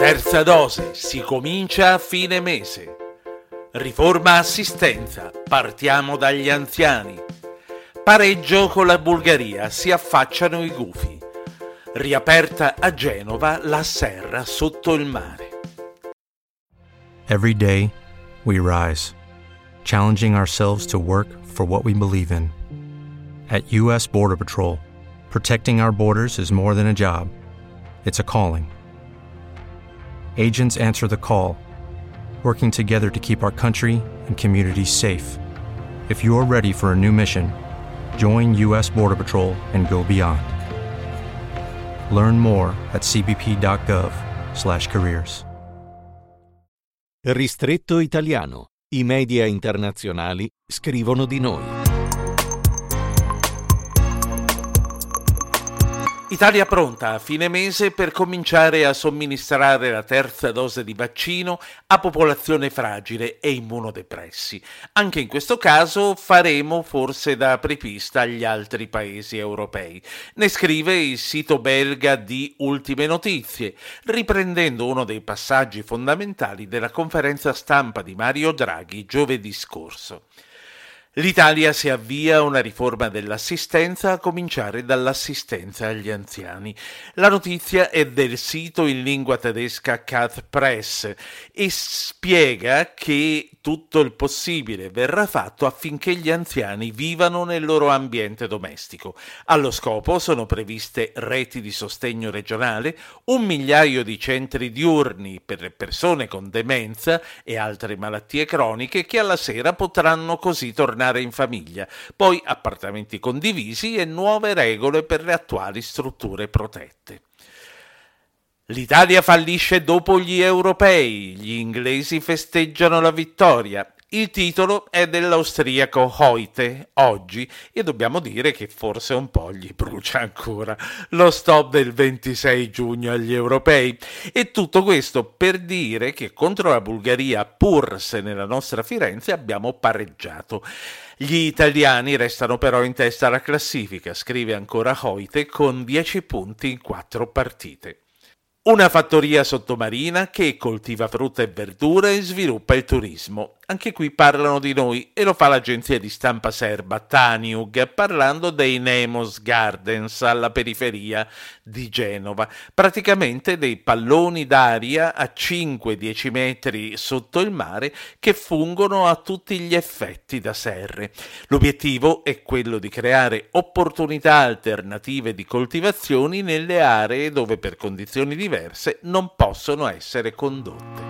Terza dose, si comincia a fine mese. Riforma assistenza, partiamo dagli anziani. Pareggio con la Bulgaria, si affacciano i gufi. Riaperta a Genova la serra sotto il mare. Every day, we rise, challenging ourselves to work for what we believe in. At U.S. Border Patrol, protecting our borders is more than a job, it's a calling. Agents answer the call, working together to keep our country and communities safe. If you're ready for a new mission, join U.S. Border Patrol and go beyond. Learn more at cbp.gov/careers. Ristretto italiano. I media internazionali scrivono di noi. Italia pronta a fine mese per cominciare a somministrare la terza dose di vaccino a popolazione fragile e immunodepressi. Anche in questo caso faremo forse da apripista agli altri paesi europei. Ne scrive il sito belga di Ultime Notizie, riprendendo uno dei passaggi fondamentali della conferenza stampa di Mario Draghi giovedì scorso. L'Italia si avvia una riforma dell'assistenza, a cominciare dall'assistenza agli anziani. La notizia è del sito in lingua tedesca Cat Press e spiega che tutto il possibile verrà fatto affinché gli anziani vivano nel loro ambiente domestico. Allo scopo sono previste reti di sostegno regionale, un migliaio di centri diurni per le persone con demenza e altre malattie croniche che alla sera potranno così tornare tornare in famiglia, poi appartamenti condivisi e nuove regole per le attuali strutture protette. L'Italia fallisce dopo gli europei, gli inglesi festeggiano la vittoria il titolo è dell'austriaco Hoyte, oggi, e dobbiamo dire che forse un po' gli brucia ancora lo stop del 26 giugno agli europei. E tutto questo per dire che contro la Bulgaria, pur se nella nostra Firenze, abbiamo pareggiato. Gli italiani restano però in testa alla classifica, scrive ancora Hoyte, con 10 punti in 4 partite. Una fattoria sottomarina che coltiva frutta e verdura e sviluppa il turismo. Anche qui parlano di noi e lo fa l'agenzia di stampa serba Taniug parlando dei Nemos Gardens alla periferia di Genova, praticamente dei palloni d'aria a 5-10 metri sotto il mare che fungono a tutti gli effetti da serre. L'obiettivo è quello di creare opportunità alternative di coltivazioni nelle aree dove per condizioni diverse non possono essere condotte.